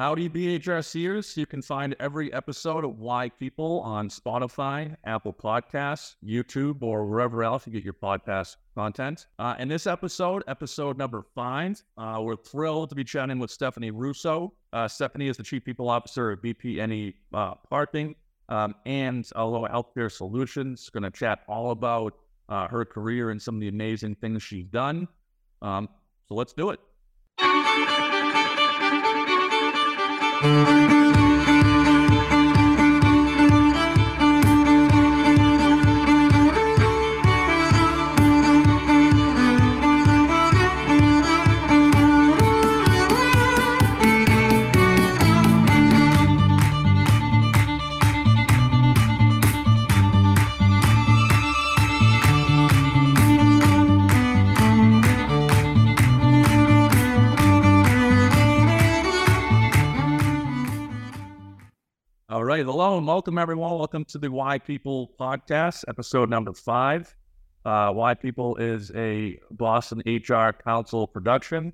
Howdy, BHRCers. You can find every episode of Why People on Spotify, Apple Podcasts, YouTube, or wherever else you get your podcast content. Uh, in this episode, episode number five, uh, we're thrilled to be chatting with Stefanie Russo. Uh, Stefanie is the Chief People Officer of VPNE uh, Parking um, and Aloha Healthcare Solutions. Going to chat all about uh, her career and some of the amazing things she's done. Um, so let's do it. All right. Hello and welcome, everyone. Welcome to the Why People podcast, episode number five. Uh, Why People is a Boston HR Council production.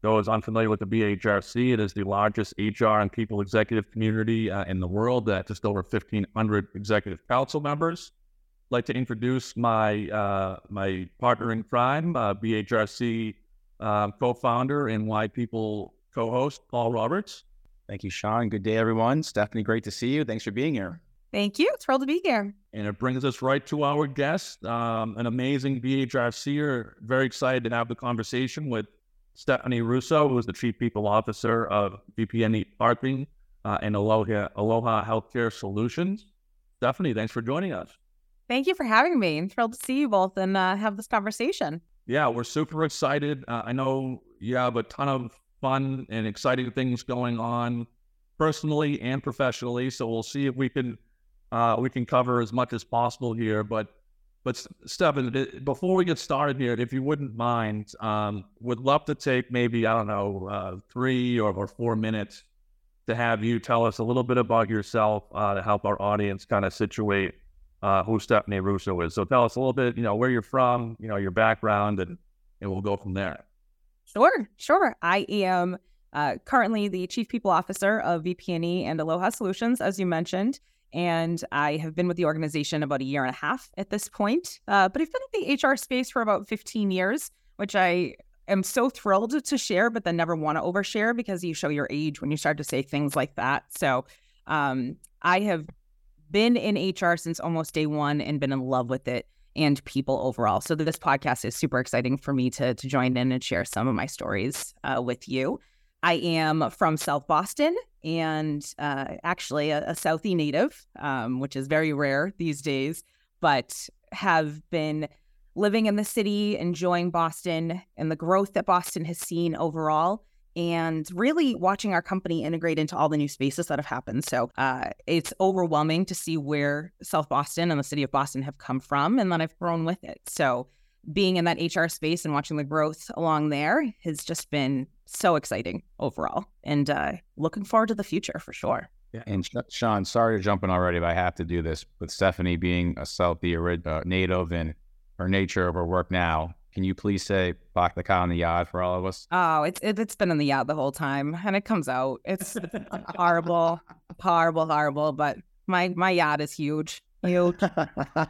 Those unfamiliar with the BHRC, it is the largest HR and people executive community uh, in the world at just over 1,500 executive council members. I'd like to introduce my uh, my partner in crime, uh, BHRC uh, co-founder and Why People co-host, Paul Roberts. Thank you, Sean. Good day, everyone. Stefanie, great to see you. Thanks for being here. Thank you. Thrilled to be here. And it brings us right to our guest, um, an amazing BHRCer. Very excited to have the conversation with Stefanie Russo, who is the Chief People Officer of VPNE Parking uh, and Aloha, Aloha Healthcare Solutions. Stefanie, thanks for joining us. Thank you for having me. I'm thrilled to see you both and uh, have this conversation. Yeah, we're super excited. Uh, I know you have a ton of fun and exciting things going on personally and professionally. So we'll see if we can uh, we can cover as much as possible here. But but Stefan, before we get started here, if you wouldn't mind, um, would love to take maybe I don't know uh, three or, or four minutes to have you tell us a little bit about yourself uh, to help our audience kind of situate uh, who Stefanie Russo is. So tell us a little bit, you know, where you're from, you know, your background, and and we'll go from there. Sure, sure. I am uh, currently the Chief People Officer of VPNE and Aloha Solutions, as you mentioned, and I have been with the organization about a year and a half at this point. Uh, but I've been in the HR space for about 15 years, which I am so thrilled to share, but then never want to overshare because you show your age when you start to say things like that. So um, I have been in HR since almost day one and been in love with it and people overall. So this podcast is super exciting for me to to join in and share some of my stories uh, with you. I am from South Boston and uh, actually a, a Southie native, um, which is very rare these days, but have been living in the city, enjoying Boston and the growth that Boston has seen overall and really watching our company integrate into all the new spaces that have happened. So uh, it's overwhelming to see where South Boston and the city of Boston have come from, and then I've grown with it. So being in that HR space and watching the growth along there has just been so exciting overall, and uh, looking forward to the future for sure. Yeah. And Sean, sorry to jump in already, but I have to do this. With Stefanie being a Southie uh, native and her nature of her work now, can you please say "Bach the cow in the yard" for all of us? Oh, it's it, has been in the yard the whole time, and it comes out. It's horrible, horrible, horrible. But my my yard is huge, huge. I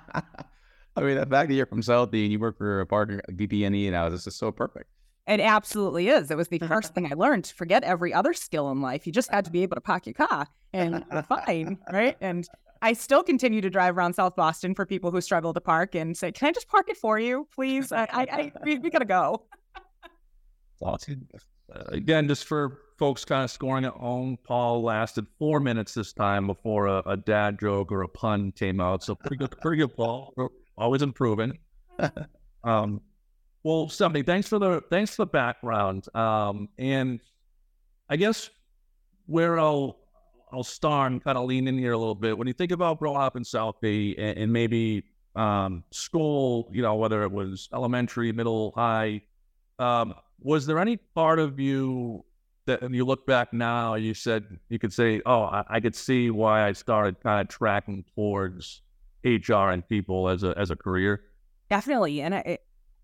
mean, the fact that you're from Southie and you work for a partner, VPNE now, this is so perfect. It absolutely is. It was the first thing I learned. Forget every other skill in life. You just had to be able to park your car and fine, right? And I still continue to drive around South Boston for people who struggle to park and say, "Can I just park it for you, please? I, I, I we, we, gotta go." Awesome. Uh, again, just for folks kind of scoring at home, Paul lasted four minutes this time before a, a dad joke or a pun came out. So pretty good, pretty good, Paul. We're always improving. um, well, Stefanie, thanks for the thanks for the background. Um, and I guess where I'll I'll start and kind of lean in here a little bit. When you think about growing up in Southie and, and maybe um, school, you know, whether it was elementary, middle, high, um, was there any part of you that when you look back now, you said you could say, "Oh, I, I could see why I started kind of tracking towards HR and people as a as a career." Definitely, and I,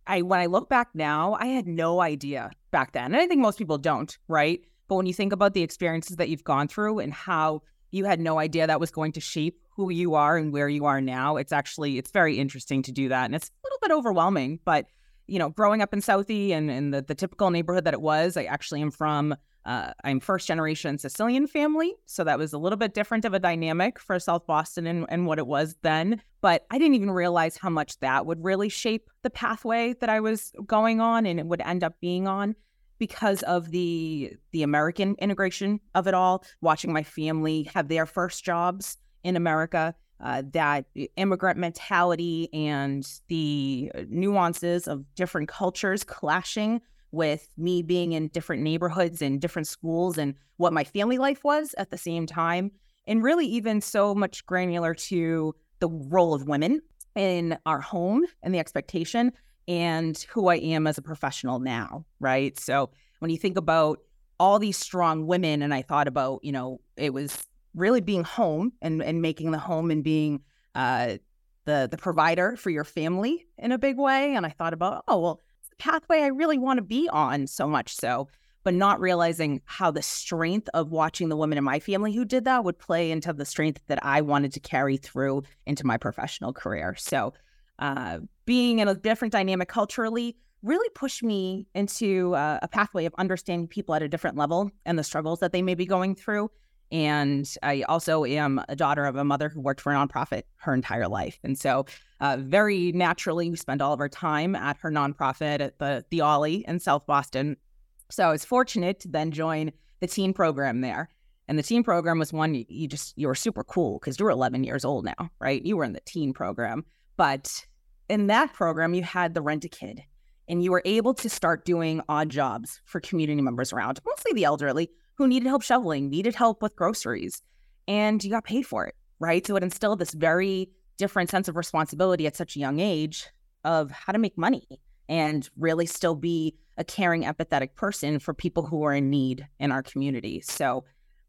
I when I look back now, I had no idea back then, and I think most people don't, right? But when you think about the experiences that you've gone through and how you had no idea that was going to shape who you are and where you are now, it's actually it's very interesting to do that. And it's a little bit overwhelming, but you know, growing up in Southie and, the, the typical neighborhood that it was, I actually am from uh, I'm first generation Sicilian family, so that was a little bit different of a dynamic for South Boston and, and what it was then. But I didn't even realize how much that would really shape the pathway that I was going on and it would end up being on because of the the American integration of it all. Watching my family have their first jobs in America, uh, that immigrant mentality and the nuances of different cultures clashing with me being in different neighborhoods and different schools and what my family life was at the same time. And really, even so much granular to the role of women in our home and the expectation and who I am as a professional now, right? So when you think about all these strong women, and I thought about, you know, it was really being home and, and making the home and being uh, the the provider for your family in a big way. And I thought about, oh well, pathway I really want to be on so much so, but not realizing how the strength of watching the women in my family who did that would play into the strength that I wanted to carry through into my professional career. So, uh, being in a different dynamic culturally really pushed me into uh, a pathway of understanding people at a different level and the struggles that they may be going through. And I also am a daughter of a mother who worked for a nonprofit her entire life. And so uh, very naturally, we spend all of our time at her nonprofit at the the Ollie in South Boston. So I was fortunate to then join the teen program there. And the teen program was one you, you just you were super cool because you were 11 years old now, right? You were in the teen program, but in that program you had the rent a kid, and you were able to start doing odd jobs for community members around, mostly the elderly who needed help shoveling, needed help with groceries, and you got paid for it, right? So it instilled this very different sense of responsibility at such a young age of how to make money and really still be a caring, empathetic person for people who are in need in our community. So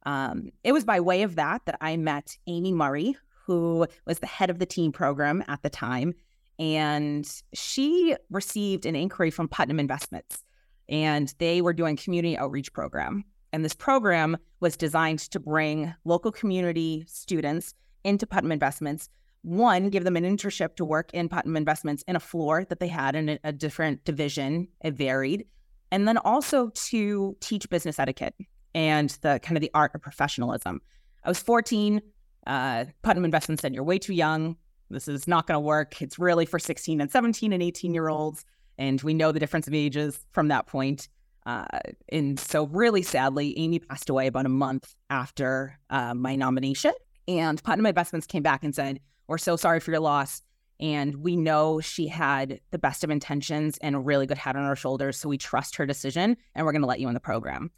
um, it was by way of that that I met Amy Murray, who was the head of the team program at the time. And she received an inquiry from Putnam Investments, and they were doing community outreach program. And this program was designed to bring local community students into Putnam Investments one, give them an internship to work in Putnam Investments in a floor that they had in a, a different division. It varied. And then also to teach business etiquette and the kind of the art of professionalism. I was 14. Uh, Putnam Investments said, You're way too young. This is not going to work. It's really for 16 and 17 and 18 year olds. And we know the difference of ages from that point. Uh, and so, really sadly, Amy passed away about a month after uh, my nomination. And Putnam Investments came back and said, we're so sorry for your loss. And we know she had the best of intentions and a really good head on her shoulders. So we trust her decision and we're going to let you in the program.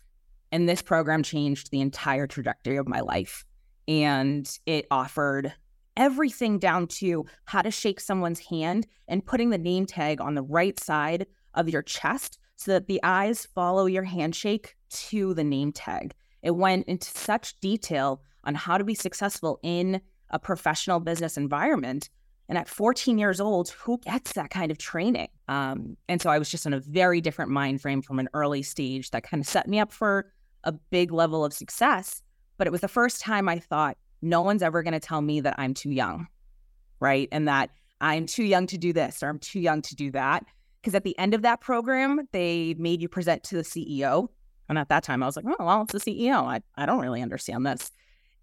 And this program changed the entire trajectory of my life. And it offered everything down to how to shake someone's hand and putting the name tag on the right side of your chest so that the eyes follow your handshake to the name tag. It went into such detail on how to be successful in a professional business environment. And at 14 years old, who gets that kind of training? Um, and so I was just in a very different mind frame from an early stage that kind of set me up for a big level of success. But it was the first time I thought, no one's ever going to tell me that I'm too young, right? And that I'm too young to do this or I'm too young to do that. Because at the end of that program, they made you present to the CEO. And at that time, I was like, oh, well, it's the CEO. I, I don't really understand this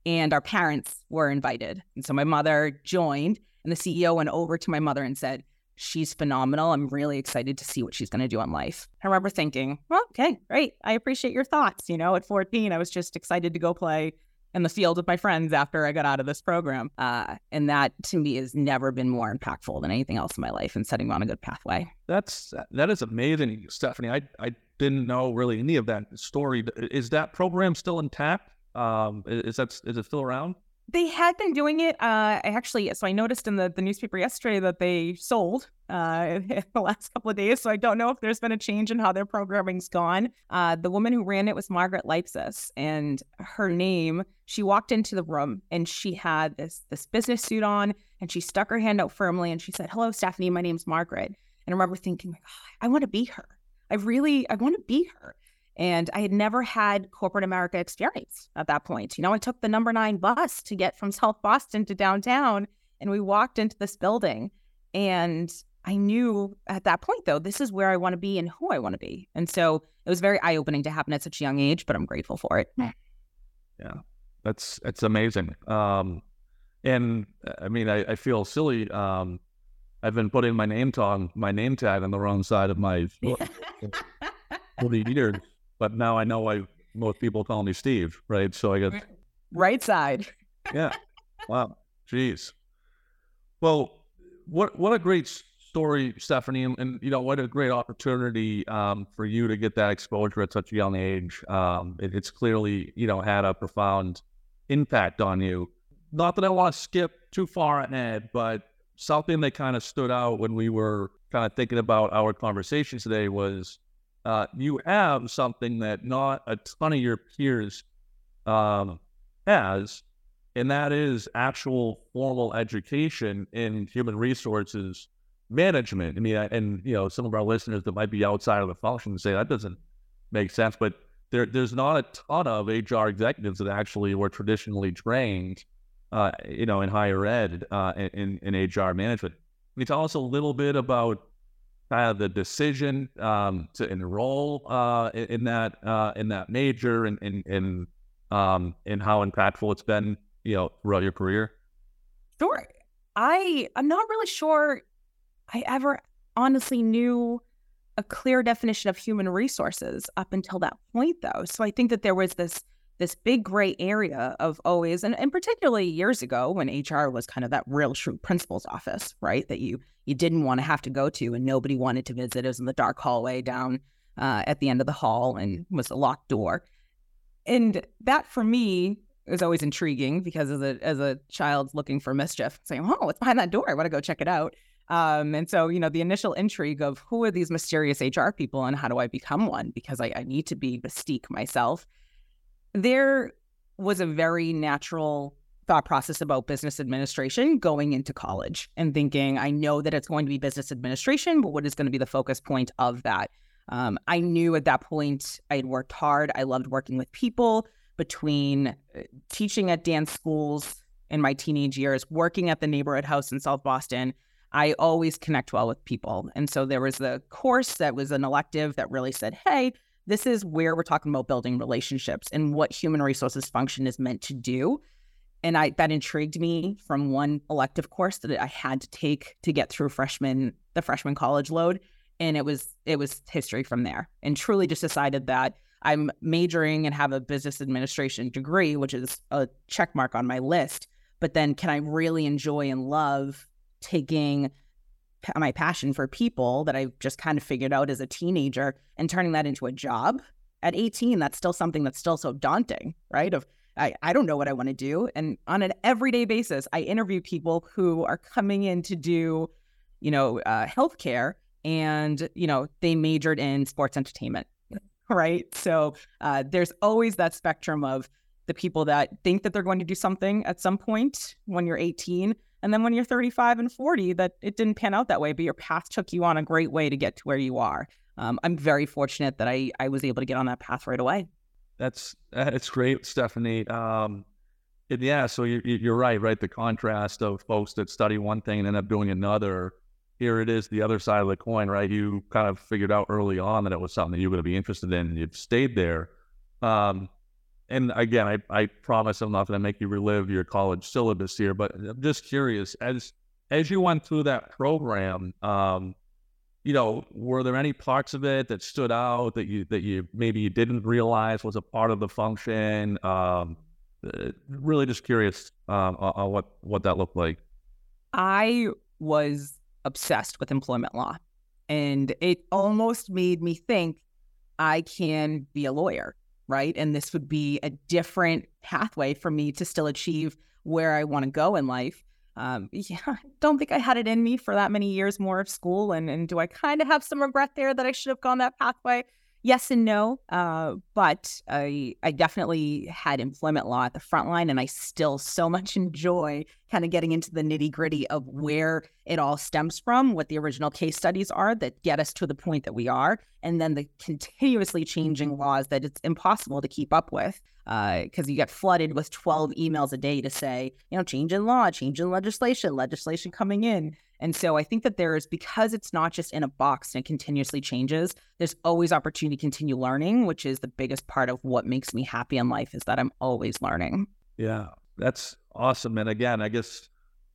and our parents were invited. And so my mother joined, and the CEO went over to my mother and said, She's phenomenal. I'm really excited to see what she's going to do in life. I remember thinking, well, okay, great. I appreciate your thoughts. You know, at 14, I was just excited to go play in the field with my friends after I got out of this program. Uh, and that to me has never been more impactful than anything else in my life and setting me on a good pathway. That's that is amazing, Stefanie. I I didn't know really any of that story. Is that program still intact? Um, is that is it still around? They had been doing it. Uh, I actually, so I noticed in the, the newspaper yesterday that they sold uh, the last couple of days. So I don't know if there's been a change in how their programming's gone. Uh, the woman who ran it was Margaret Leipzig, and her name. She walked into the room and she had this this business suit on, and she stuck her hand out firmly and she said, "Hello, Stefanie. My name's Margaret." And I remember thinking, oh, I want to be her. I really, I want to be her. And I had never had corporate America experience at that point. You know, I took the number nine bus to get from South Boston to downtown, and we walked into this building. And I knew at that point, though, this is where I want to be and who I want to be. And so it was very eye opening to happen at such a young age, but I'm grateful for it. Yeah, that's that's amazing. Um, and I mean, I, I feel silly. Um, I've been putting my name tag, my name tag on the wrong side of my for the years, but now I know why most people call me Steve, right? So I get right side. yeah. Wow. Jeez. Well, what what a great story, Stefanie, and, and you know what a great opportunity um, for you to get that exposure at such a young age. Um, it, it's clearly you know had a profound impact on you. Not that I want to skip too far ahead, but something that kind of stood out when we were kind of thinking about our conversation today was uh, you have something that not a ton of your peers um, has, and that is actual formal education in human resources management. I mean, and you know, some of our listeners that might be outside of the function say that doesn't make sense, but there, there's not a ton of HR executives that actually were traditionally trained uh, you know, in higher ed, uh, in, in HR management. Can you tell us a little bit about kind of the decision um, to enroll uh, in that uh, in that major and in and, um, and how impactful it's been, you know, throughout your career? Sure. I I'm not really sure I ever honestly knew a clear definition of human resources up until that point though. So I think that there was this this big gray area of always, and, and particularly years ago when HR was kind of that real true principal's office, right? That you you didn't want to have to go to and nobody wanted to visit. It was in the dark hallway down uh, at the end of the hall and was a locked door. And that for me is always intriguing because as a as a child looking for mischief, saying, "Oh, what's behind that door? I want to go check it out." Um, and so, you know, the initial intrigue of who are these mysterious HR people and how do I become one? Because I, I need to be mystique myself there was a very natural thought process about business administration going into college and thinking, I know that it's going to be business administration, but what is going to be the focus point of that? Um, I knew at that point I had worked hard. I loved working with people between uh, teaching at dance schools in my teenage years, working at the neighborhood house in South Boston. I always connect well with people. And so there was a course that was an elective that really said, hey, this is where we're talking about building relationships and what human resources function is meant to do. And I that intrigued me from one elective course that I had to take to get through freshman the freshman college load. And it was it was history from there. And truly just decided that I'm majoring and have a business administration degree, which is a check mark on my list. But then can I really enjoy and love taking my passion for people that I just kind of figured out as a teenager and turning that into a job at 18, that's still something that's still so daunting, right? Of I, I don't know what I want to do. And on an everyday basis, I interview people who are coming in to do, you know, uh, healthcare and, you know, they majored in sports entertainment, right? So uh, there's always that spectrum of the people that think that they're going to do something at some point when you're 18 and then when you're 35 and 40, that it didn't pan out that way, but your path took you on a great way to get to where you are. Um, I'm very fortunate that I, I was able to get on that path right away. That's that's great, Stefanie. Um, yeah, so you, you're right, right? The contrast of folks that study one thing and end up doing another. Here it is, the other side of the coin, right? You kind of figured out early on that it was something that you were going to be interested in, and you've stayed there. Um, and again, I, I promise I'm not going to make you relive your college syllabus here, but I'm just curious as as you went through that program, um, you know, were there any parts of it that stood out that you that you maybe you didn't realize was a part of the function? Um, uh, really, just curious um, on what what that looked like. I was obsessed with employment law, and it almost made me think I can be a lawyer right? And this would be a different pathway for me to still achieve where I want to go in life. Um, yeah, I don't think I had it in me for that many years more of school. And, and do I kind of have some regret there that I should have gone that pathway? Yes and no. Uh, but I, I definitely had employment law at the front line, and I still so much enjoy kind of getting into the nitty gritty of where it all stems from, what the original case studies are that get us to the point that we are, and then the continuously changing laws that it's impossible to keep up with because uh, you get flooded with 12 emails a day to say, you know, change in law, change in legislation, legislation coming in. And so I think that there is, because it's not just in a box and it continuously changes, there's always opportunity to continue learning, which is the biggest part of what makes me happy in life is that I'm always learning. Yeah, that's awesome. And again, I guess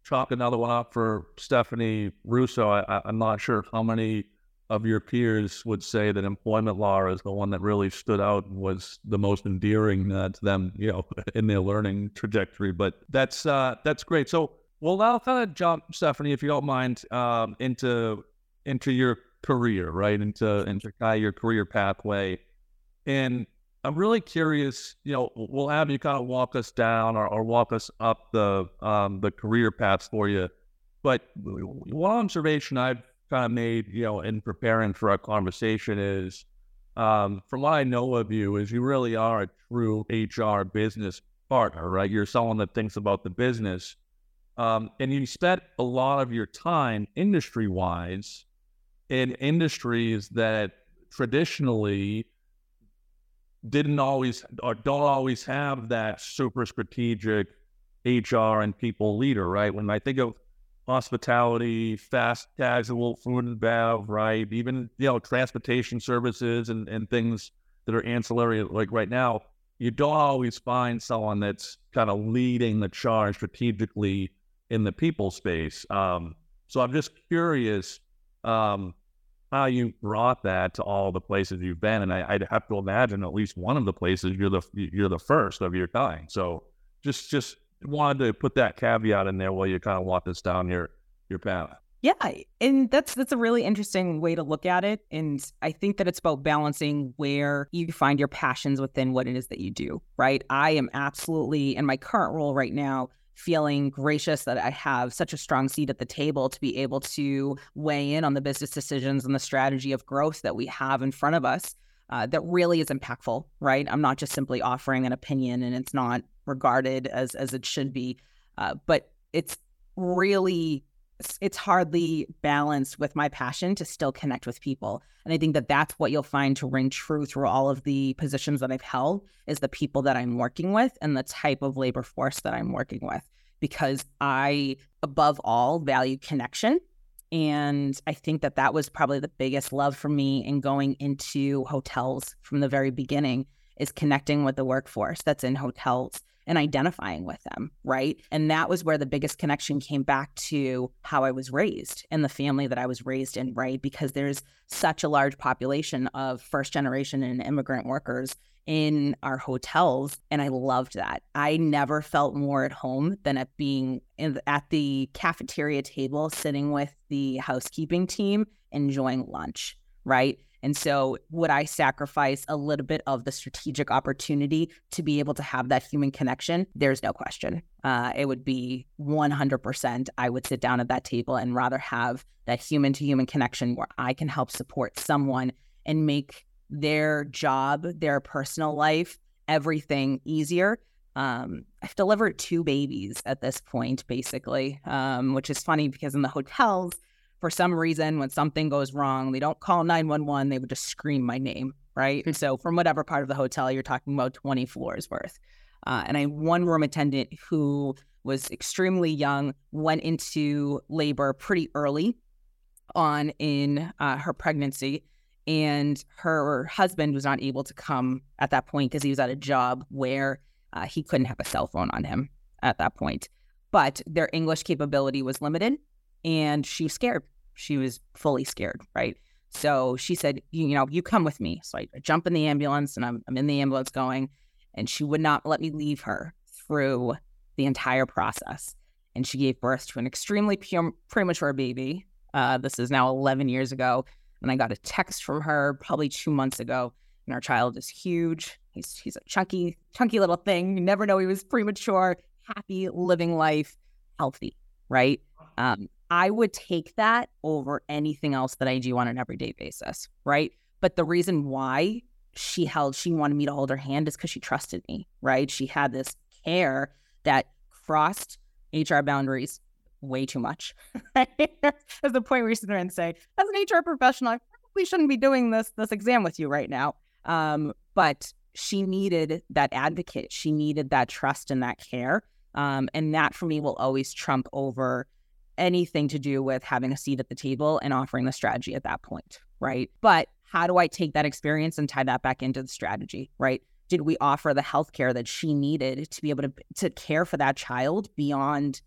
chalk another one up for Stefanie Russo. I, I'm not sure how many of your peers would say that employment law is the one that really stood out and was the most endearing uh, to them, you know, in their learning trajectory. But that's uh, that's great. So we'll now kind of jump, Stefanie, if you don't mind, um, into into your career, right? Into into kind of your career pathway. And I'm really curious, you know, we'll have you kind of walk us down or, or walk us up the um, the career paths for you. But one observation I've kind of made, you know, in preparing for our conversation is, um, from what I know of you, is you really are a true HR business partner, right? You're someone that thinks about the business, um, and you spent a lot of your time industry wise in industries that traditionally didn't always or don't always have that super strategic HR and people leader, right? When I think of hospitality, fast casual, food and bev, right? Even you know transportation services and and things that are ancillary. Like right now, you don't always find someone that's kind of leading the charge strategically in the people space. Um, so I'm just curious um, how you brought that to all the places you've been, and I, would have to imagine at least one of the places you're the you're the first of your kind. So just just wanted to put that caveat in there while you kind of walk us down your your path. Yeah, and that's that's a really interesting way to look at it, and I think that it's about balancing where you find your passions within what it is that you do. Right, I am absolutely in my current role right now feeling gracious that I have such a strong seat at the table to be able to weigh in on the business decisions and the strategy of growth that we have in front of us. Uh, that really is impactful, right? I'm not just simply offering an opinion and it's not regarded as as it should be, uh, but it's really it's hardly balanced with my passion to still connect with people. And I think that that's what you'll find to ring true through all of the positions that I've held is the people that I'm working with and the type of labor force that I'm working with. Because I, above all, value connection. And I think that that was probably the biggest love for me in going into hotels from the very beginning is connecting with the workforce that's in hotels and identifying with them, right? And that was where the biggest connection came back to how I was raised and the family that I was raised in, right? Because there's such a large population of first generation and immigrant workers in our hotels and I loved that. I never felt more at home than at being in, at the cafeteria table sitting with the housekeeping team enjoying lunch, right? And so, would I sacrifice a little bit of the strategic opportunity to be able to have that human connection? There's no question. Uh, it would be 100%. I would sit down at that table and rather have that human to human connection where I can help support someone and make their job, their personal life, everything easier. Um, I've delivered two babies at this point, basically, um, which is funny because in the hotels, for some reason, when something goes wrong, they don't call 911, they would just scream my name, right? And so, from whatever part of the hotel, you're talking about 20 floors worth. Uh, and I had one room attendant who was extremely young, went into labor pretty early on in uh, her pregnancy. And her husband was not able to come at that point because he was at a job where uh, he couldn't have a cell phone on him at that point. But their English capability was limited and she was scared. She was fully scared, right? So she said, you, you know, you come with me. So I jump in the ambulance and I'm, I'm in the ambulance going, and she would not let me leave her through the entire process. And she gave birth to an extremely pure, premature baby. Uh, this is now 11 years ago. And I got a text from her probably two months ago. And our child is huge. He's, he's a chunky, chunky little thing. You never know he was premature, happy, living life, healthy, right? Um, I would take that over anything else that I do on an everyday basis, right? But the reason why she held, she wanted me to hold her hand is because she trusted me, right? She had this care that crossed HR boundaries way too much. There's the point where you sit there and say, as an HR professional, I probably shouldn't be doing this this exam with you right now. Um, but she needed that advocate. She needed that trust and that care. Um, and that for me will always trump over anything to do with having a seat at the table and offering the strategy at that point, right? But how do I take that experience and tie that back into the strategy, right? Did we offer the healthcare that she needed to be able to to care for that child beyond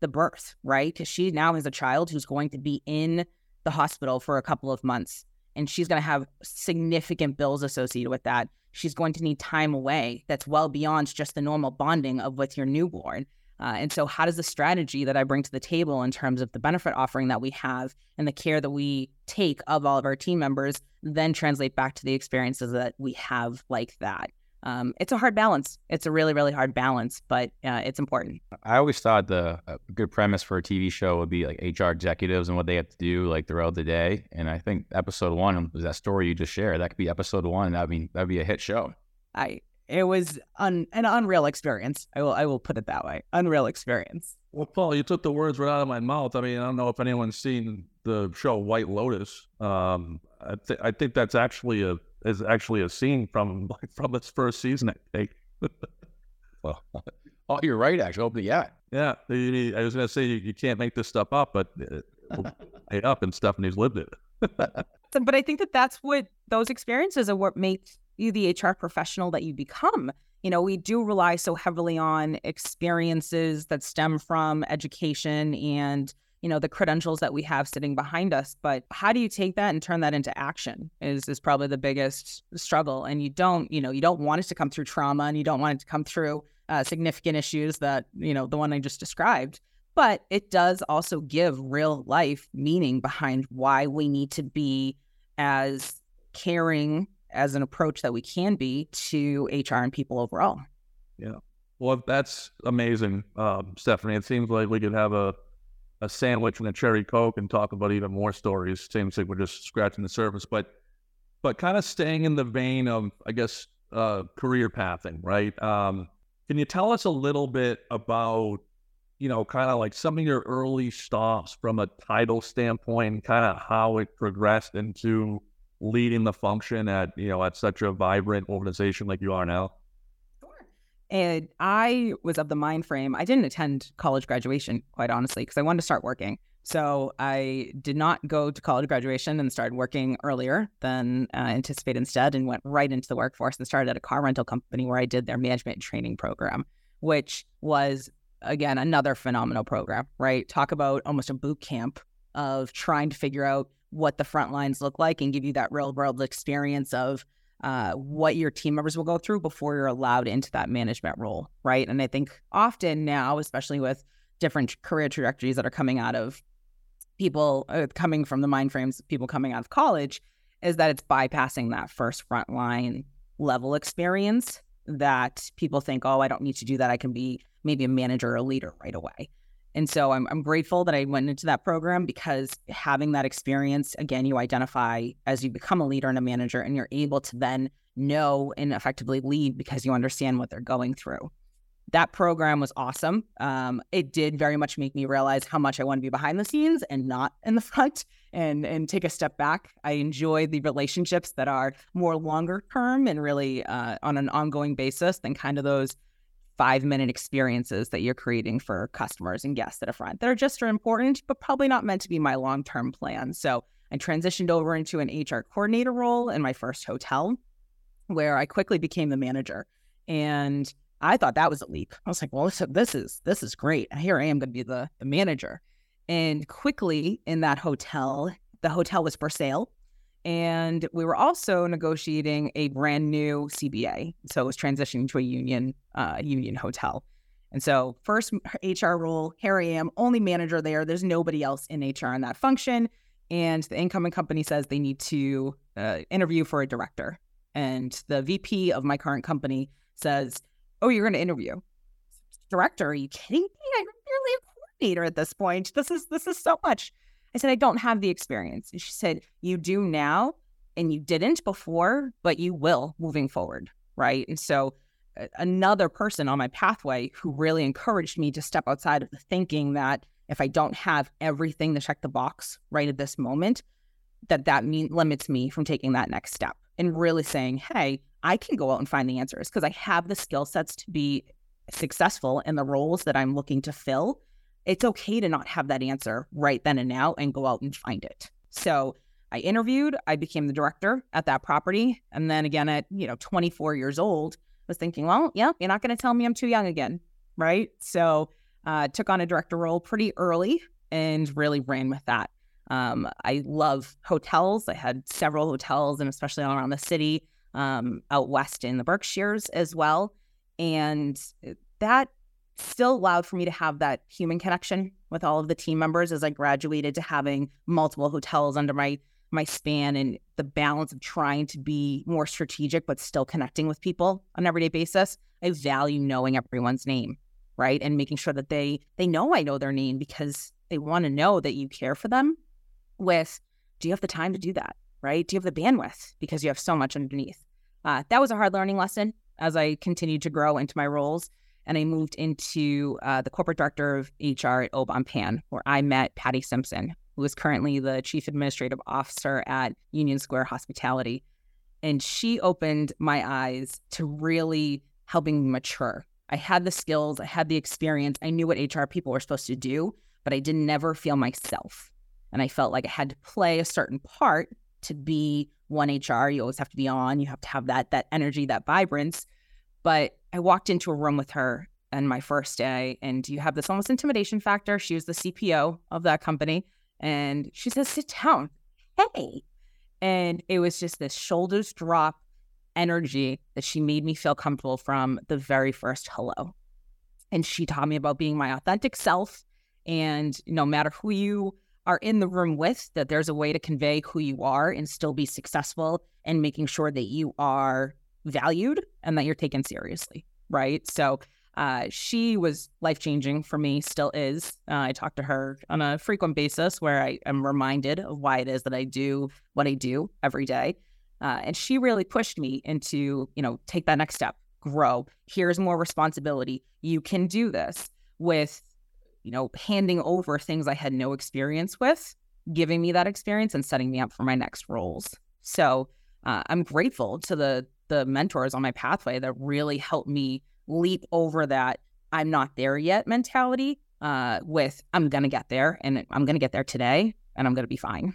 the birth, right? Because she now has a child who's going to be in the hospital for a couple of months and she's going to have significant bills associated with that. She's going to need time away that's well beyond just the normal bonding of with your newborn. Uh, and so, how does the strategy that I bring to the table in terms of the benefit offering that we have and the care that we take of all of our team members then translate back to the experiences that we have like that? um, it's a hard balance. It's a really, really hard balance, but uh, it's important. I always thought the a good premise for a TV show would be like HR executives and what they have to do like throughout the day. And I think episode one was that story you just shared. That could be episode one. That mean that'd be a hit show. I it was un, an unreal experience. I will I will put it that way. Unreal experience. Well, Paul, you took the words right out of my mouth. I mean, I don't know if anyone's seen the show White Lotus. Um, I, th- I think that's actually a is actually a scene from like from its first season. I think. well, oh, you're right. Actually, oh, yeah, yeah. I was gonna say you, you can't make this stuff up, but it, up and stuff, and he's lived it. but I think that that's what those experiences are what make you the HR professional that you become. You know, we do rely so heavily on experiences that stem from education and you know the credentials that we have sitting behind us. But how do you take that and turn that into action is is probably the biggest struggle. And you don't you know you don't want it to come through trauma and you don't want it to come through uh, significant issues that you know the one i just described. But it does also give real life meaning behind why we need to be as caring as an approach that we can be to hr and people overall yeah well that's amazing um, stefanie it seems like we could have a a sandwich and a cherry coke and talk about even more stories. Seems like we're just scratching the surface, but but kind of staying in the vein of I guess uh, career pathing, right? Um, can you tell us a little bit about you know kind of like some of your early stops from a title standpoint, kind of how it progressed into leading the function at you know at such a vibrant organization like you are now? And I was of the mind frame. I didn't attend college graduation, quite honestly, because I wanted to start working. So I did not go to college graduation and started working earlier than uh, anticipated instead and went right into the workforce and started at a car rental company where I did their management training program, which was, again, another phenomenal program, right? Talk about almost a boot camp of trying to figure out what the front lines look like and give you that real world experience of uh, what your team members will go through before you're allowed into that management role, right? And I think often now, especially with different career trajectories that are coming out of people uh, coming from the mind frames, people coming out of college, is that it's bypassing that first frontline level experience that people think, oh, I don't need to do that. I can be maybe a manager or a leader right away. And so I'm, I'm grateful that I went into that program because having that experience, again, you identify as you become a leader and a manager, and you're able to then know and effectively lead because you understand what they're going through. That program was awesome. Um, it did very much make me realize how much I want to be behind the scenes and not in the front and and take a step back. I enjoy the relationships that are more longer term and really uh, on an ongoing basis than kind of those five minute experiences that you're creating for customers and guests at a front that are just as important, but probably not meant to be my long term plan. So I transitioned over into an HR coordinator role in my first hotel where I quickly became the manager. And I thought that was a leap. I was like, well, this, this is this is great. Here I am going to be the, the manager. And quickly in that hotel, the hotel was for sale. And we were also negotiating a brand new CBA. So it was transitioning to a union uh, union hotel. And so first HR role, here I am, only manager there. There's nobody else in HR in that function. And the incoming company says they need to uh, interview for a director. And the VP of my current company says, Oh, you're going to interview. Director, are you kidding me? I'm barely a coordinator at this point. This is this is so much. I said, I don't have the experience. And she said, You do now, and you didn't before, but you will moving forward. Right. And so uh, another person on my pathway who really encouraged me to step outside of the thinking that if I don't have everything to check the box right at this moment, that that mean limits me from taking that next step and really saying, hey, I can go out and find the answers because I have the skill sets to be successful in the roles that I'm looking to fill. It's okay to not have that answer right then and now and go out and find it. So I interviewed, I became the director at that property. And then again at, you know, 24 years old, was thinking, well, yeah, you're not going to tell me I'm too young again. Right. So uh, took on a director role pretty early and really ran with that. Um, I love hotels. I had several hotels and especially all around the city, um, out west in the Berkshires as well. And that still allowed for me to have that human connection with all of the team members as I graduated to having multiple hotels under my my span and the balance of trying to be more strategic but still connecting with people on an everyday basis. I value knowing everyone's name, right? And making sure that they they know I know their name because they want to know that you care for them with do you have the time to do that, right? Do you have the bandwidth because you have so much underneath? Uh, that was a hard learning lesson as I continued to grow into my roles. And I moved into uh, the corporate director of HR at Au Bon Pain, where I met Patty Simpson, who is currently the chief administrative officer at Union Square Hospitality. And she opened my eyes to really helping me mature. I had the skills, I had the experience, I knew what HR people were supposed to do, but I didn't never feel myself. And I felt like I had to play a certain part to be one HR. You always have to be on, you have to have that that energy, that vibrance. But I walked into a room with her on my first day, and you have this almost intimidation factor. She was the CPO of that company. And she says, sit down. Hey. And it was just this shoulders drop energy that she made me feel comfortable from the very first hello. And she taught me about being my authentic self. And no matter who you are in the room with, that there's a way to convey who you are and still be successful and making sure that you are valued and that you're taken seriously. Right. So uh, she was life changing for me, still is. Uh, I talk to her on a frequent basis where I am reminded of why it is that I do what I do every day. Uh, and she really pushed me into, you know, take that next step, grow. Here's more responsibility. You can do this with, you know, handing over things I had no experience with, giving me that experience and setting me up for my next roles. So uh, I'm grateful to the the mentors on my pathway that really helped me leap over that I'm not there yet mentality uh, with I'm going to get there and I'm going to get there today and I'm going to be fine.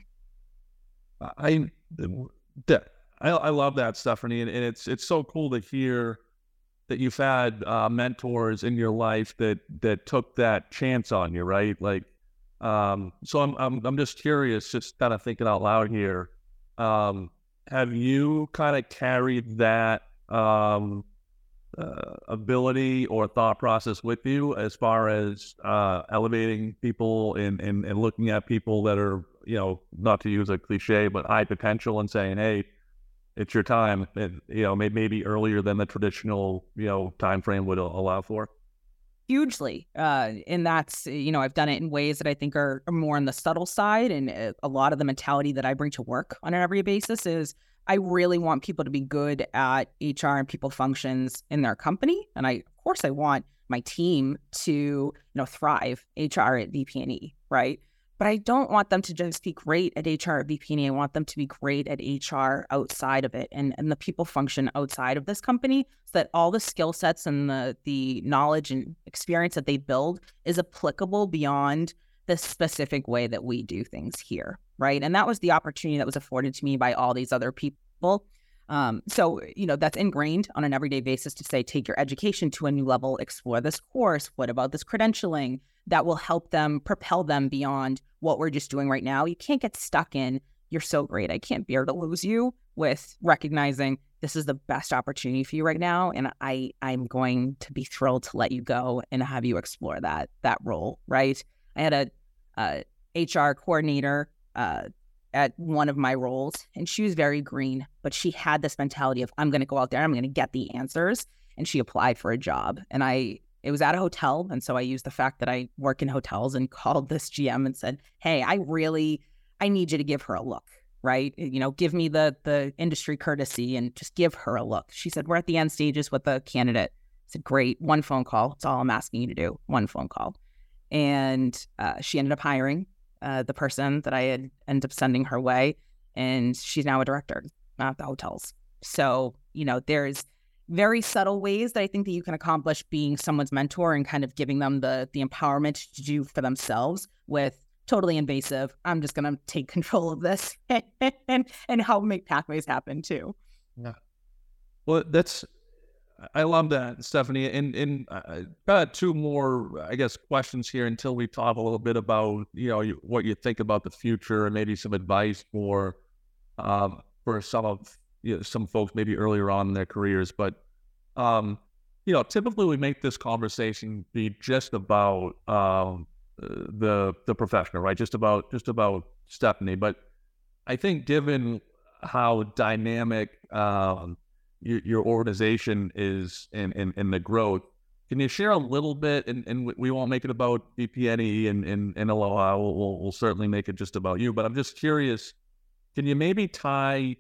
I, I, I love that, Stefanie. And, and, it's, it's so cool to hear that you've had uh, mentors in your life that, that took that chance on you, right? Like, um, so I'm, I'm, I'm just curious, just kind of thinking out loud here. Um, have you kind of carried that, um, uh, ability or thought process with you as far as uh, elevating people and, and, and looking at people that are, you know, not to use a cliche, but high potential and saying, hey, it's your time, and, you know, maybe, maybe earlier than the traditional, you know, time frame would allow for? Hugely. Uh, and that's, you know, I've done it in ways that I think are, are more on the subtle side. And uh, a lot of the mentality that I bring to work on an every basis is I really want people to be good at HR and people functions in their company. And I, of course, I want my team to, you know, thrive HR at VPNE, right? But I don't want them to just be great at HR at VPNE. I want them to be great at HR outside of it and, and the people function outside of this company so that all the skill sets and the the knowledge and experience that they build is applicable beyond the specific way that we do things here, right? And that was the opportunity that was afforded to me by all these other people. Um, so, you know, that's ingrained on an everyday basis to say, take your education to a new level, explore this course. What about this credentialing? That will help them propel them beyond what we're just doing right now. You can't get stuck in, you're so great. I can't bear to lose you with recognizing this is the best opportunity for you right now. And I, I'm going to be thrilled to let you go and have you explore that, that role. Right. I had a, HR coordinator uh, at one of my roles, and she was very green, but she had this mentality of I'm going to go out there, I'm going to get the answers, and she applied for a job, and I it was at a hotel, and so I used the fact that I work in hotels and called this GM and said, "Hey, I really I need you to give her a look." right? You know, give me the the industry courtesy and just give her a look. She said, We're at the end stages with the candidate. I said, Great, one phone call. It's all I'm asking you to do. One phone call. And uh, she ended up hiring uh, the person that I had ended up sending her way. And she's now a director at the hotels. So, you know, there's very subtle ways that I think that you can accomplish being someone's mentor and kind of giving them the the empowerment to do for themselves with totally invasive. I'm just to take control of this and and help make pathways happen too. Yeah. Well, that's I love that, Stefanie. And and I got two more, I guess, questions here until we talk a little bit about you know what you think about the future and maybe some advice for um, for some of you know, some folks maybe earlier on in their careers. But um, you know, typically we make this conversation be just about um, the the professional, right? Just about just about Stefanie. But I think given how dynamic um, your, your, organization is in, in, in, the growth, can you share a little bit? And, and we won't make it about VPNE and, and, and Aloha. We'll, we'll, we'll certainly make it just about you. But I'm just curious. Can you maybe tie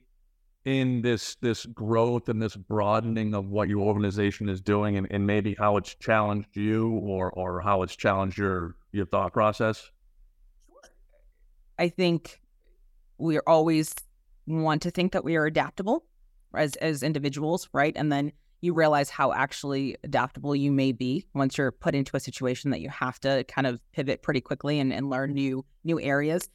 in this this growth and this broadening of what your organization is doing and, and maybe how it's challenged you or or how it's challenged your your thought process? I think we always want to think that we are adaptable as as individuals, right? And then you realize how actually adaptable you may be once you're put into a situation that you have to kind of pivot pretty quickly and, and learn new new areas.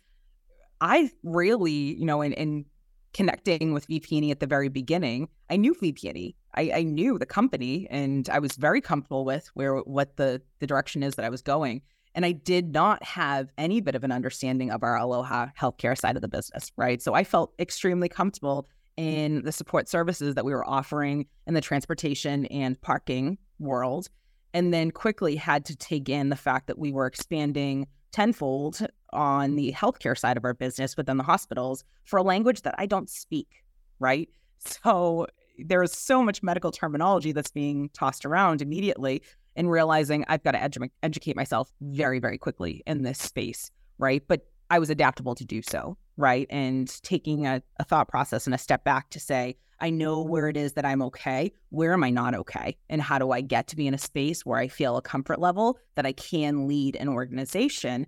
I really, you know, in, in connecting with VPNE at the very beginning, I knew VPNE. I, I knew the company and I was very comfortable with where what the the direction is that I was going. And I did not have any bit of an understanding of our Aloha healthcare side of the business, right? So I felt extremely comfortable in the support services that we were offering in the transportation and parking world. And then quickly had to take in the fact that we were expanding tenfold on the healthcare side of our business within the hospitals for a language that I don't speak, right? So there's so much medical terminology that's being tossed around immediately and realizing I've got to edu- educate myself very, very quickly in this space, right? But I was adaptable to do so, right? And taking a, a thought process and a step back to say, I know where it is that I'm okay. Where am I not okay? And how do I get to be in a space where I feel a comfort level that I can lead an organization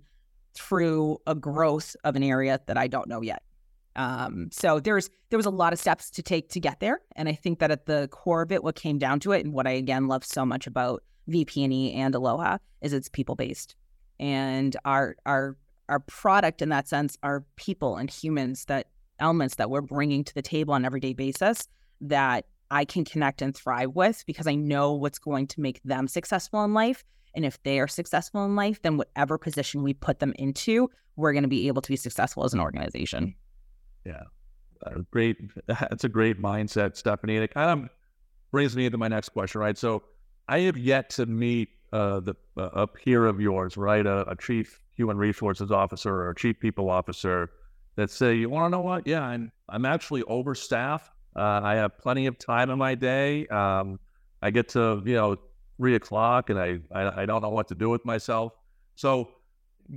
through a growth of an area that I don't know yet? Um, so there's there was a lot of steps to take to get there, and I think that at the core of it, what came down to it, and what I again love so much about VPNE and Aloha is it's people based, and our our our product in that sense are people and humans that elements that we're bringing to the table on an everyday basis that I can connect and thrive with because I know what's going to make them successful in life. And if they are successful in life, then whatever position we put them into, we're going to be able to be successful as an organization. Yeah. Uh, great. That's a great mindset, Stefanie. And it kind of brings me into my next question, right? So I have yet to meet uh, the uh, a peer of yours, right? A, a, chief human resources officer or chief people officer that say, you want to know what? Yeah, I'm, I'm actually overstaffed. Uh, I have plenty of time in my day. Um, I get to, you know, three o'clock and I, I, I, don't know what to do with myself. So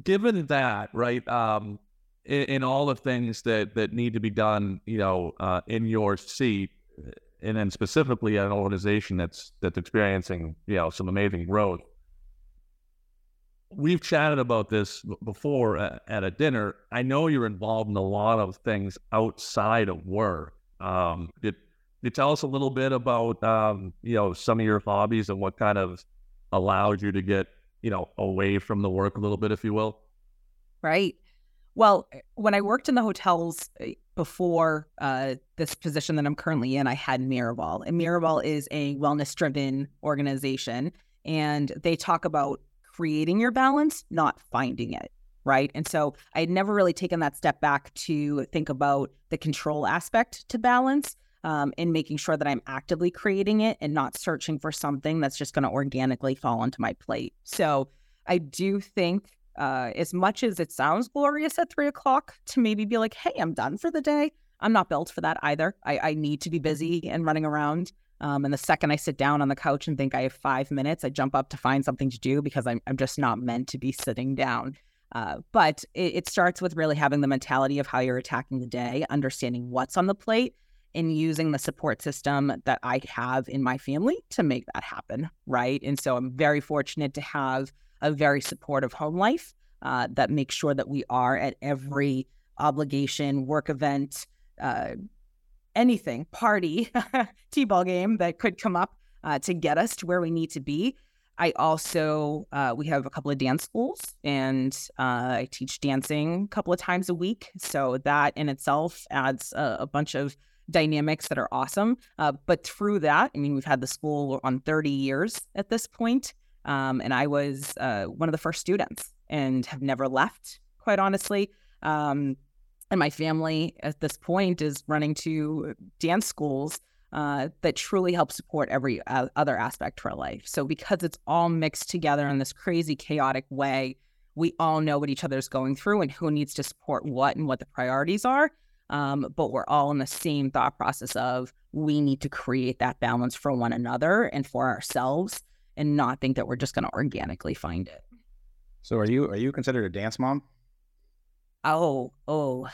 given that, right, um, in, in, all the things that, that need to be done, you know, uh, in your seat, and then specifically an organization that's that's experiencing, you know, some amazing growth, we've chatted about this before at, a dinner. I know you're involved in a lot of things outside of work. Um, did, you tell us a little bit about um, you know some of your hobbies and what kind of allowed you to get you know away from the work a little bit, if you will? Right. Well, when I worked in the hotels eh, before uh, this position that I'm currently in, I had Miraval, and Miraval is a wellness-driven organization, and they talk about creating your balance, not finding it. Right. And so I had never really taken that step back to think about the control aspect to balance um, and making sure that I'm actively creating it and not searching for something that's just going to organically fall onto my plate. So I do think, uh, as much as it sounds glorious at three o'clock to maybe be like, hey, I'm done for the day, I'm not built for that either. I, I need to be busy and running around. Um, and the second I sit down on the couch and think I have five minutes, I jump up to find something to do because I'm, I'm just not meant to be sitting down. Uh, but it, it starts with really having the mentality of how you're attacking the day, understanding what's on the plate, and using the support system that I have in my family to make that happen. Right. And so I'm very fortunate to have a very supportive home life uh, that makes sure that we are at every obligation, work event, uh, anything, party, t ball game that could come up uh, to get us to where we need to be. I also uh, we have a couple of dance schools, and uh, I teach dancing a couple of times a week. So that in itself adds a, a bunch of dynamics that are awesome. Uh, but through that, I mean, we've had the school on 30 years at this point, um, and I was uh, one of the first students and have never left. Quite honestly, um, and my family at this point is running to dance schools uh, that truly help support every other aspect of our life. So because it's all mixed together in this crazy, chaotic way, we all know what each other's going through and who needs to support what and what the priorities are. Um, but we're all in the same thought process of we need to create that balance for one another and for ourselves, and not think that we're just going to organically find it. So, are you are you considered a dance mom? Oh, oh,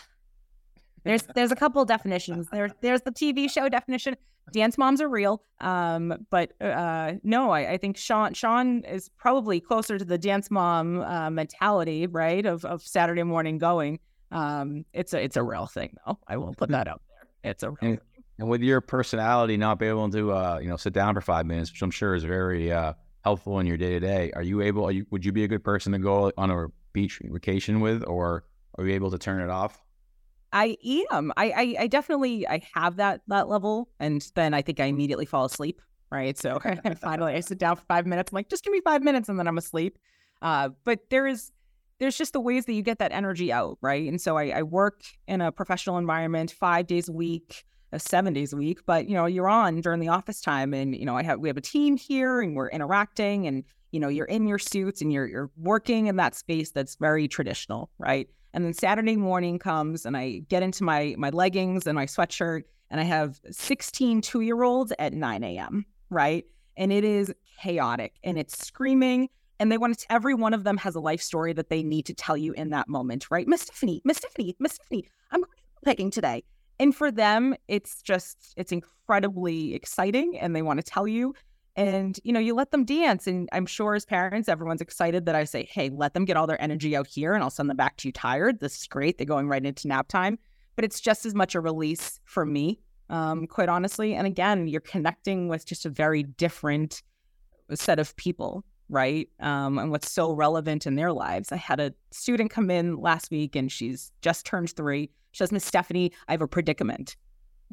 there's there's a couple definitions. There's there's the TV show definition. Dance moms are real. Um, but uh, no, I, I think Sean Sean is probably closer to the dance mom uh, mentality, right? Of of Saturday morning going. Um, it's a it's a real thing though. I will put that out there. It's a real and, and with your personality, not being able to uh, you know sit down for five minutes, which I'm sure is very uh, helpful in your day to day. Are you able? Are you, would you be a good person to go on a beach vacation with, or are you able to turn it off? I am. I, I, I definitely I have that that level, and then I think I immediately fall asleep. Right. So finally, I sit down for five minutes. I'm like, just give me five minutes, and then I'm asleep. Uh, but there is there's just the ways that you get that energy out, right? And so I, I work in a professional environment five days a week, uh, seven days a week. But you know, you're on during the office time, and you know, I have we have a team here, and we're interacting, and you know, you're in your suits, and you're you're working in that space that's very traditional, right? And then Saturday morning comes and I get into my my leggings and my sweatshirt and I have 16 two-year-olds at 9 a.m. Right. And it is chaotic and it's screaming. And they want to, every one of them has a life story that they need to tell you in that moment, right? Miss Tiffany, Miss Tiffany, Miss Tiffany, I'm pegging today. And for them, it's just, it's incredibly exciting and they want to tell you and you know you let them dance and i'm sure as parents everyone's excited that i say hey let them get all their energy out here and i'll send them back to you tired. This is great they're going right into nap time but it's just as much a release for me um, quite honestly and again you're connecting with just a very different set of people right um, and what's so relevant in their lives. I had a student come in last week and she's just turned three. She says miss stefanie i have a predicament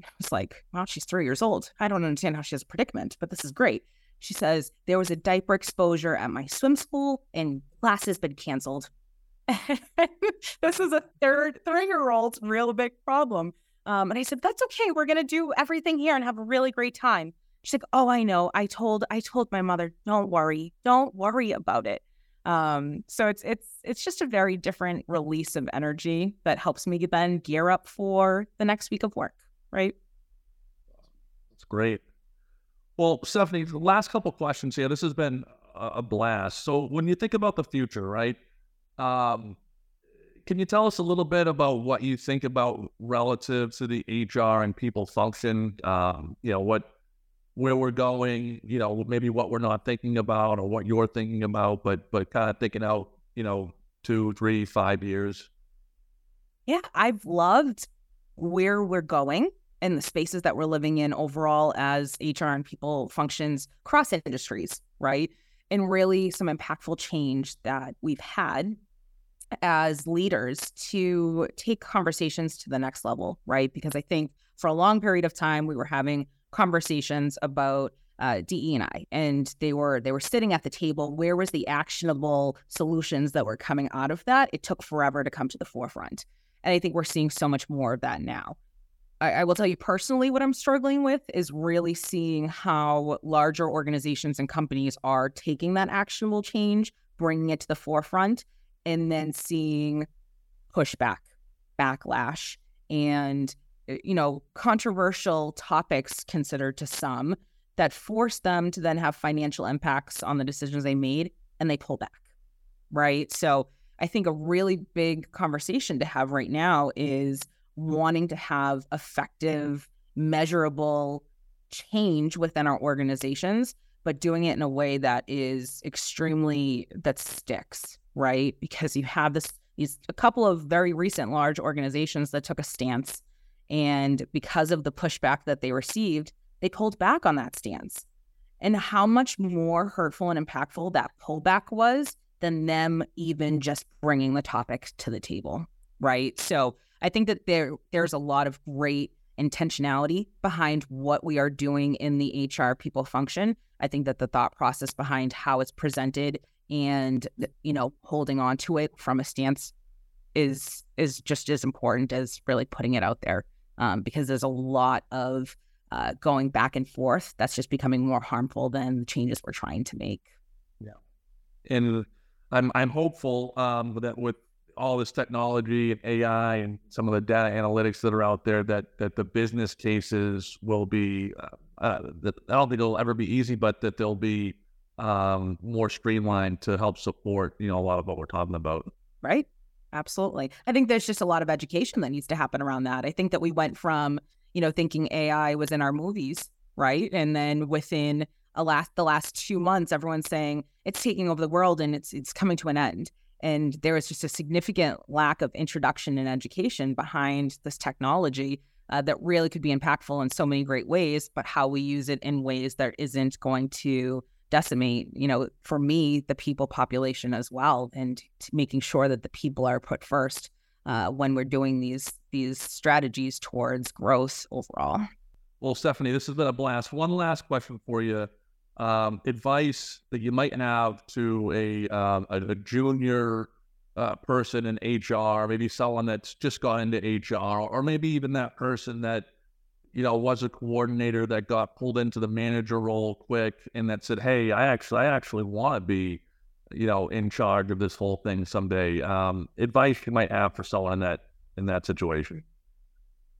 I was like, well, she's three years old. I don't understand how she has a predicament, but this is great. She says, there was a diaper exposure at my swim school and class has been canceled. this is a third three year old's real big problem. Um, and I said, that's okay. We're going to do everything here and have a really great time. She's like, oh, I know. I told, I told my mother, don't worry. Don't worry about it. Um, so it's, it's, it's just a very different release of energy that helps me then gear up for the next week of work right? That's great. Well, Stefanie, the last couple questions here. This has been a blast. So, when you think about the future, right? Um, can you tell us a little bit about what you think about relative to the HR and people function? Um, you know what, where we're going. You know, maybe what we're not thinking about or what you're thinking about, but but kind of thinking out. You know, two, three, five years. Yeah, I've loved where we're going and the spaces that we're living in overall as HR and people functions cross industries, right? And really some impactful change that we've had as leaders to take conversations to the next level, right? Because I think for a long period of time we were having conversations about uh, DE and I, and they were they were sitting at the table. Where was the actionable solutions that were coming out of that? It took forever to come to the forefront. And I think we're seeing so much more of that now. I, I will tell you personally what I'm struggling with is really seeing how larger organizations and companies are taking that actionable change, bringing it to the forefront, and then seeing pushback, backlash, and eh, you know controversial topics considered to some that force them to then have financial impacts on the decisions they made and they pull back right? So I think a really big conversation to have right now is Mm-hmm. wanting to have effective, measurable change within our organizations, but doing it in a way that is extremely that sticks, right? Because you have this these a couple of very recent large organizations that took a stance and because of the pushback that they received, they pulled back on that stance. And how much more hurtful and impactful that pullback was than them even just bringing the topic to the table, right? So I think that there there's a lot of great intentionality behind what we are doing in the HR people function. I think that the thought process behind how it's presented and you know holding on to it from a stance is is just as important as really putting it out there um, because there's a lot of uh, going back and forth that's just becoming more harmful than the changes we're trying to make. Yeah, and I'm I'm hopeful um, that with all this technology and AI and some of the data analytics that are out there, that that the business cases will be. Uh, uh, that I don't think it'll ever be easy, but that they'll be um, more streamlined to help support you know a lot of what we're talking about. Right. Absolutely. I think there's just a lot of education that needs to happen around that. I think that we went from, you know, thinking AI was in our movies, right? And then within a last the last two months, everyone's saying it's taking over the world and it's it's coming to an end. And there is just a significant lack of introduction and education behind this technology uh, that really could be impactful in so many great ways, but how we use it in ways that isn't going to decimate, you know, for me, the people population as well, and making sure that the people are put first uh, when we're doing these these strategies towards growth overall. Well, Stefanie, this has been a blast. One last question for you: um, advice that you might have to a um, a, junior uh, person in HR, maybe someone that's just got into HR, or maybe even that person that you know, was a coordinator that got pulled into the manager role quick and that said, Hey, I actually, I actually want to be, you know, in charge of this whole thing someday. Um, advice you might have for someone in that, in that situation.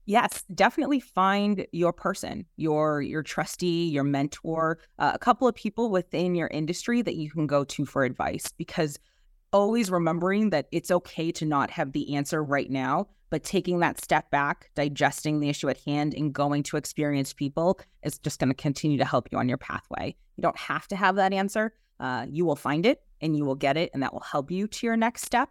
Yes, definitely find your person, your your trustee, your mentor, uh, a couple of people within your industry that you can go to for advice because always remembering that it's okay to not have the answer right now but taking that step back, digesting the issue at hand, and going to experienced people is just going to continue to help you on your pathway. You don't have to have that answer. Uh, you will find it and you will get it, and that will help you to your next step.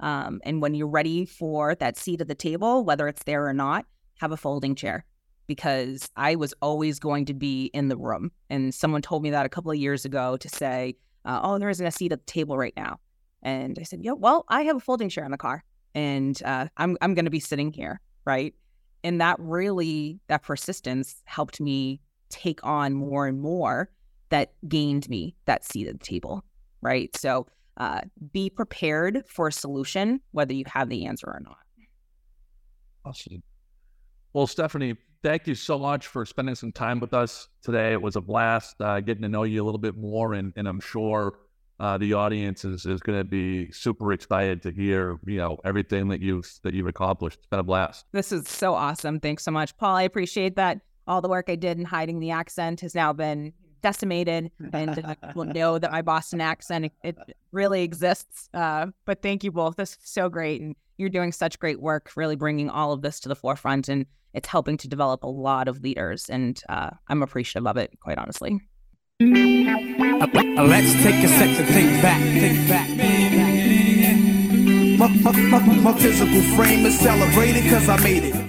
Um, and when you're ready for that seat at the table, whether it's there or not, have a folding chair because I was always going to be in the room. And someone told me that a couple of years ago to say, uh, Oh, there isn't a seat at the table right now. And I said, Yeah, well, I have a folding chair in the car and uh, I'm I'm going to be sitting here, right? And that really that persistence helped me take on more and more that gained me that seat at the table, right? So uh, be prepared for a solution, whether you have the answer or not. Awesome. Well, Stefanie, thank you so much for spending some time with us today. It was a blast uh, getting to know you a little bit more, and, and I'm sure uh, the audience is, is going to be super excited to hear you know everything that you've that you've accomplished. It's been a blast. This is so awesome. Thanks so much, Paul. I appreciate that. All the work I did in hiding the accent has now been decimated, and will know that my Boston accent it, it really exists. Uh, but thank you both. This is so great, and you're doing such great work, really bringing all of this to the forefront, and it's helping to develop a lot of leaders. And uh, I'm appreciative of it, quite honestly. Let's take a sec to think back, think back. My, my, my, my physical frame is celebrated cause I made it.